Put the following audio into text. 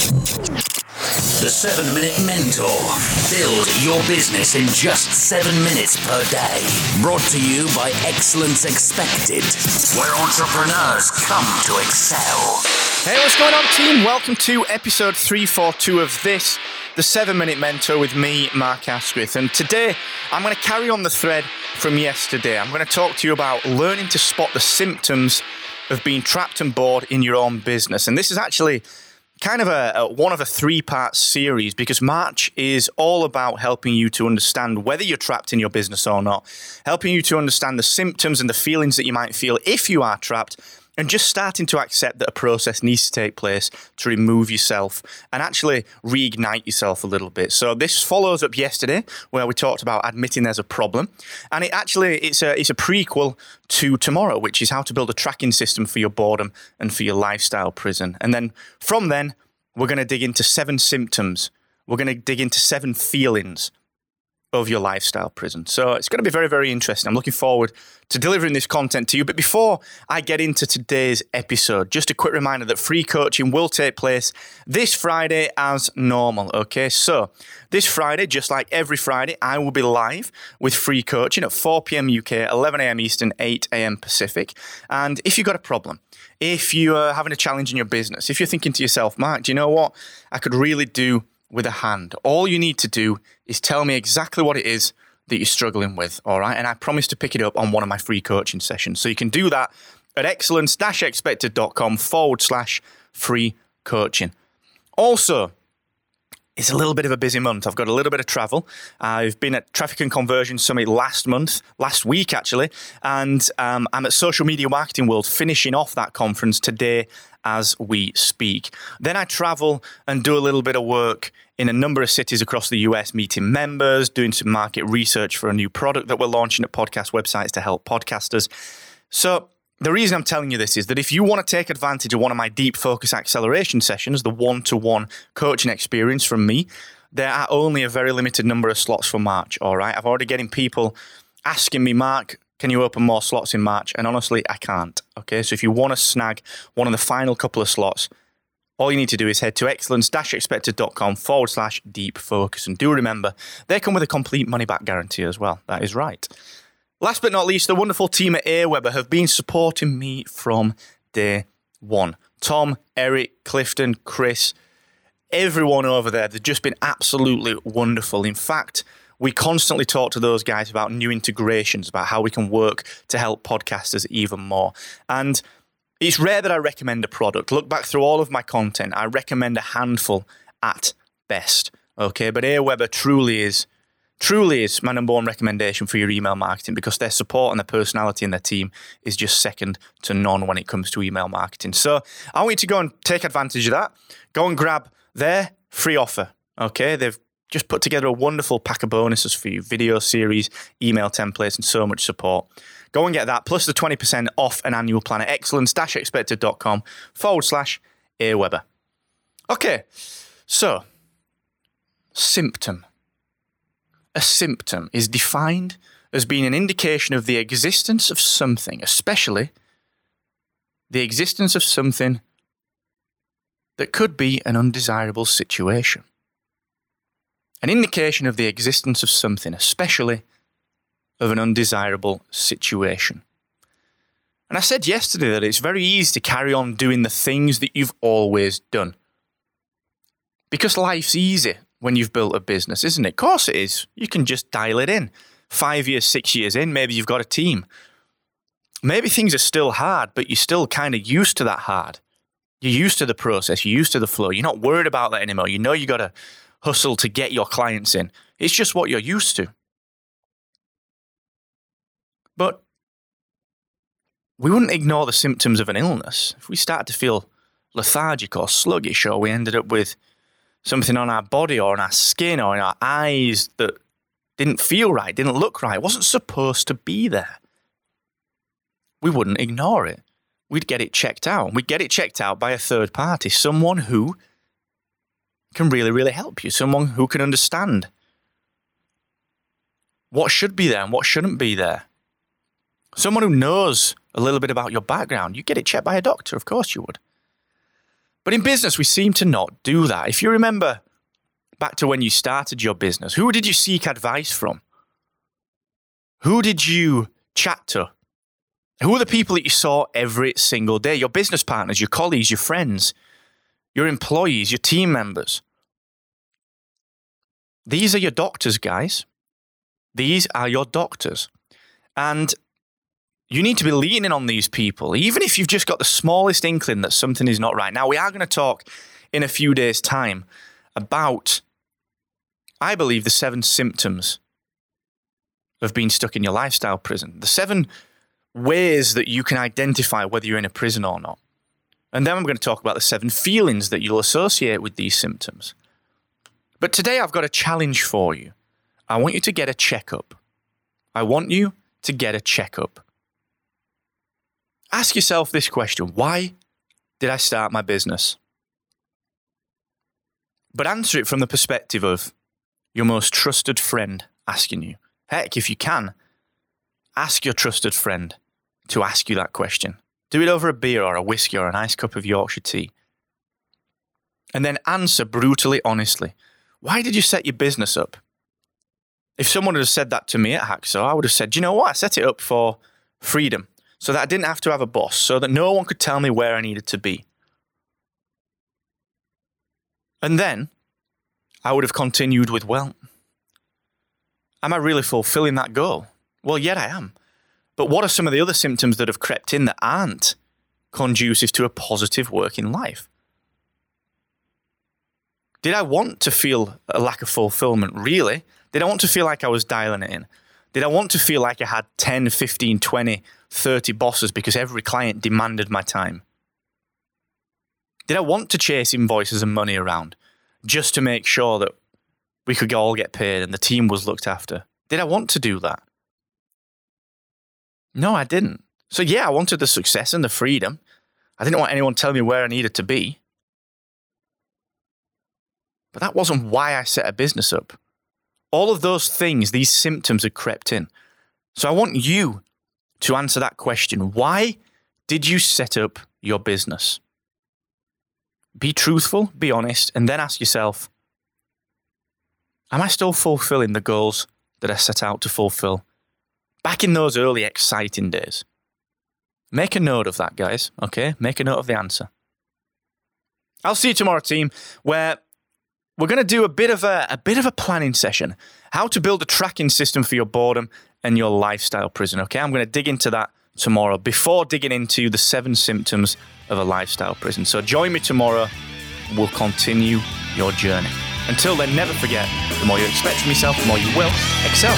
The 7 Minute Mentor. Build your business in just 7 minutes per day. Brought to you by Excellence Expected, where entrepreneurs come to excel. Hey, what's going on, team? Welcome to episode 342 of this, the 7 Minute Mentor with me, Mark Asquith. And today, I'm going to carry on the thread from yesterday. I'm going to talk to you about learning to spot the symptoms of being trapped and bored in your own business. And this is actually kind of a, a, one of a three part series because March is all about helping you to understand whether you're trapped in your business or not, helping you to understand the symptoms and the feelings that you might feel if you are trapped, and just starting to accept that a process needs to take place to remove yourself and actually reignite yourself a little bit. So this follows up yesterday where we talked about admitting there's a problem, and it actually it's a it's a prequel to tomorrow, which is how to build a tracking system for your boredom and for your lifestyle prison. And then from then we're going to dig into seven symptoms. We're going to dig into seven feelings of your lifestyle prison. So it's going to be very, very interesting. I'm looking forward to delivering this content to you. But before I get into today's episode, just a quick reminder that free coaching will take place this Friday as normal. Okay, so this Friday, just like every Friday, I will be live with free coaching at 4 p.m. UK, 11 a.m. Eastern, 8 a.m. Pacific. And if you've got a problem, if you are having a challenge in your business, if you're thinking to yourself, Mark, do you know what? I could really do with a hand. All you need to do is tell me exactly what it is that you're struggling with, all right? And I promise to pick it up on one of my free coaching sessions. So you can do that at excellence-expected.com forward slash free coaching. Also, it's a little bit of a busy month. I've got a little bit of travel. I've been at Traffic and Conversion Summit last month, last week actually, and um, I'm at Social Media Marketing World finishing off that conference today as we speak. Then I travel and do a little bit of work in a number of cities across the US, meeting members, doing some market research for a new product that we're launching at podcast websites to help podcasters. So, the reason I'm telling you this is that if you want to take advantage of one of my deep focus acceleration sessions, the one to one coaching experience from me, there are only a very limited number of slots for March. All right. I've already getting people asking me, Mark, can you open more slots in March? And honestly, I can't. Okay, so if you want to snag one of the final couple of slots, all you need to do is head to excellence-expected.com forward slash deep focus. And do remember, they come with a complete money back guarantee as well. That is right. Last but not least, the wonderful team at Aweber have been supporting me from day one. Tom, Eric, Clifton, Chris, everyone over there, they've just been absolutely wonderful. In fact, we constantly talk to those guys about new integrations, about how we can work to help podcasters even more. And it's rare that I recommend a product. Look back through all of my content, I recommend a handful at best. Okay, but Aweber truly is truly is my number one recommendation for your email marketing because their support and their personality and their team is just second to none when it comes to email marketing. So I want you to go and take advantage of that. Go and grab their free offer. Okay, they've just put together a wonderful pack of bonuses for you video series, email templates, and so much support. Go and get that, plus the 20% off an annual plan at excellence expected.com forward slash Aweber. Okay, so symptom. A symptom is defined as being an indication of the existence of something, especially the existence of something that could be an undesirable situation an indication of the existence of something, especially of an undesirable situation. And I said yesterday that it's very easy to carry on doing the things that you've always done. Because life's easy when you've built a business, isn't it? Of course it is. You can just dial it in. Five years, six years in, maybe you've got a team. Maybe things are still hard, but you're still kind of used to that hard. You're used to the process, you're used to the flow. You're not worried about that anymore. You know you got to hustle to get your clients in. It's just what you're used to. But we wouldn't ignore the symptoms of an illness. If we started to feel lethargic or sluggish, or we ended up with something on our body or on our skin or in our eyes that didn't feel right, didn't look right, wasn't supposed to be there, we wouldn't ignore it. We'd get it checked out. We'd get it checked out by a third party, someone who can really, really help you. Someone who can understand what should be there and what shouldn't be there. Someone who knows a little bit about your background. You get it checked by a doctor, of course you would. But in business, we seem to not do that. If you remember back to when you started your business, who did you seek advice from? Who did you chat to? Who are the people that you saw every single day? Your business partners, your colleagues, your friends, your employees, your team members. These are your doctors, guys. These are your doctors. And you need to be leaning on these people, even if you've just got the smallest inkling that something is not right. Now, we are going to talk in a few days' time about, I believe, the seven symptoms of being stuck in your lifestyle prison, the seven ways that you can identify whether you're in a prison or not. And then I'm going to talk about the seven feelings that you'll associate with these symptoms. But today I've got a challenge for you. I want you to get a checkup. I want you to get a checkup. Ask yourself this question Why did I start my business? But answer it from the perspective of your most trusted friend asking you. Heck, if you can, ask your trusted friend to ask you that question. Do it over a beer or a whiskey or a nice cup of Yorkshire tea. And then answer brutally honestly. Why did you set your business up? If someone had said that to me at Hacksaw, I would have said, you know what? I set it up for freedom so that I didn't have to have a boss, so that no one could tell me where I needed to be. And then I would have continued with, well, am I really fulfilling that goal? Well, yet I am. But what are some of the other symptoms that have crept in that aren't conducive to a positive working life? Did I want to feel a lack of fulfillment? Really? Did I want to feel like I was dialing it in? Did I want to feel like I had 10, 15, 20, 30 bosses because every client demanded my time? Did I want to chase invoices and money around just to make sure that we could all get paid and the team was looked after? Did I want to do that? No, I didn't. So, yeah, I wanted the success and the freedom. I didn't want anyone telling me where I needed to be. But that wasn't why I set a business up. All of those things, these symptoms had crept in. So I want you to answer that question. Why did you set up your business? Be truthful, be honest, and then ask yourself Am I still fulfilling the goals that I set out to fulfill back in those early exciting days? Make a note of that, guys, okay? Make a note of the answer. I'll see you tomorrow, team, where we're going to do a bit of a, a bit of a planning session. How to build a tracking system for your boredom and your lifestyle prison. Okay, I'm going to dig into that tomorrow before digging into the seven symptoms of a lifestyle prison. So join me tomorrow. We'll continue your journey. Until then, never forget the more you expect from yourself, the more you will excel.